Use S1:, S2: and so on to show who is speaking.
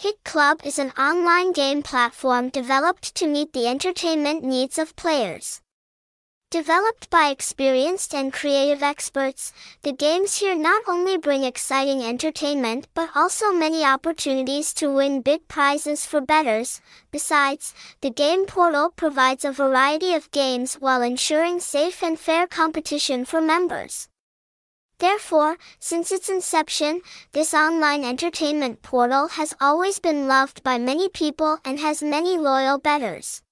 S1: Hit Club is an online game platform developed to meet the entertainment needs of players. Developed by experienced and creative experts, the games here not only bring exciting entertainment but also many opportunities to win big prizes for bettors. Besides, the game portal provides a variety of games while ensuring safe and fair competition for members. Therefore, since its inception, this online entertainment portal has always been loved by many people and has many loyal bettors.